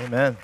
Amen.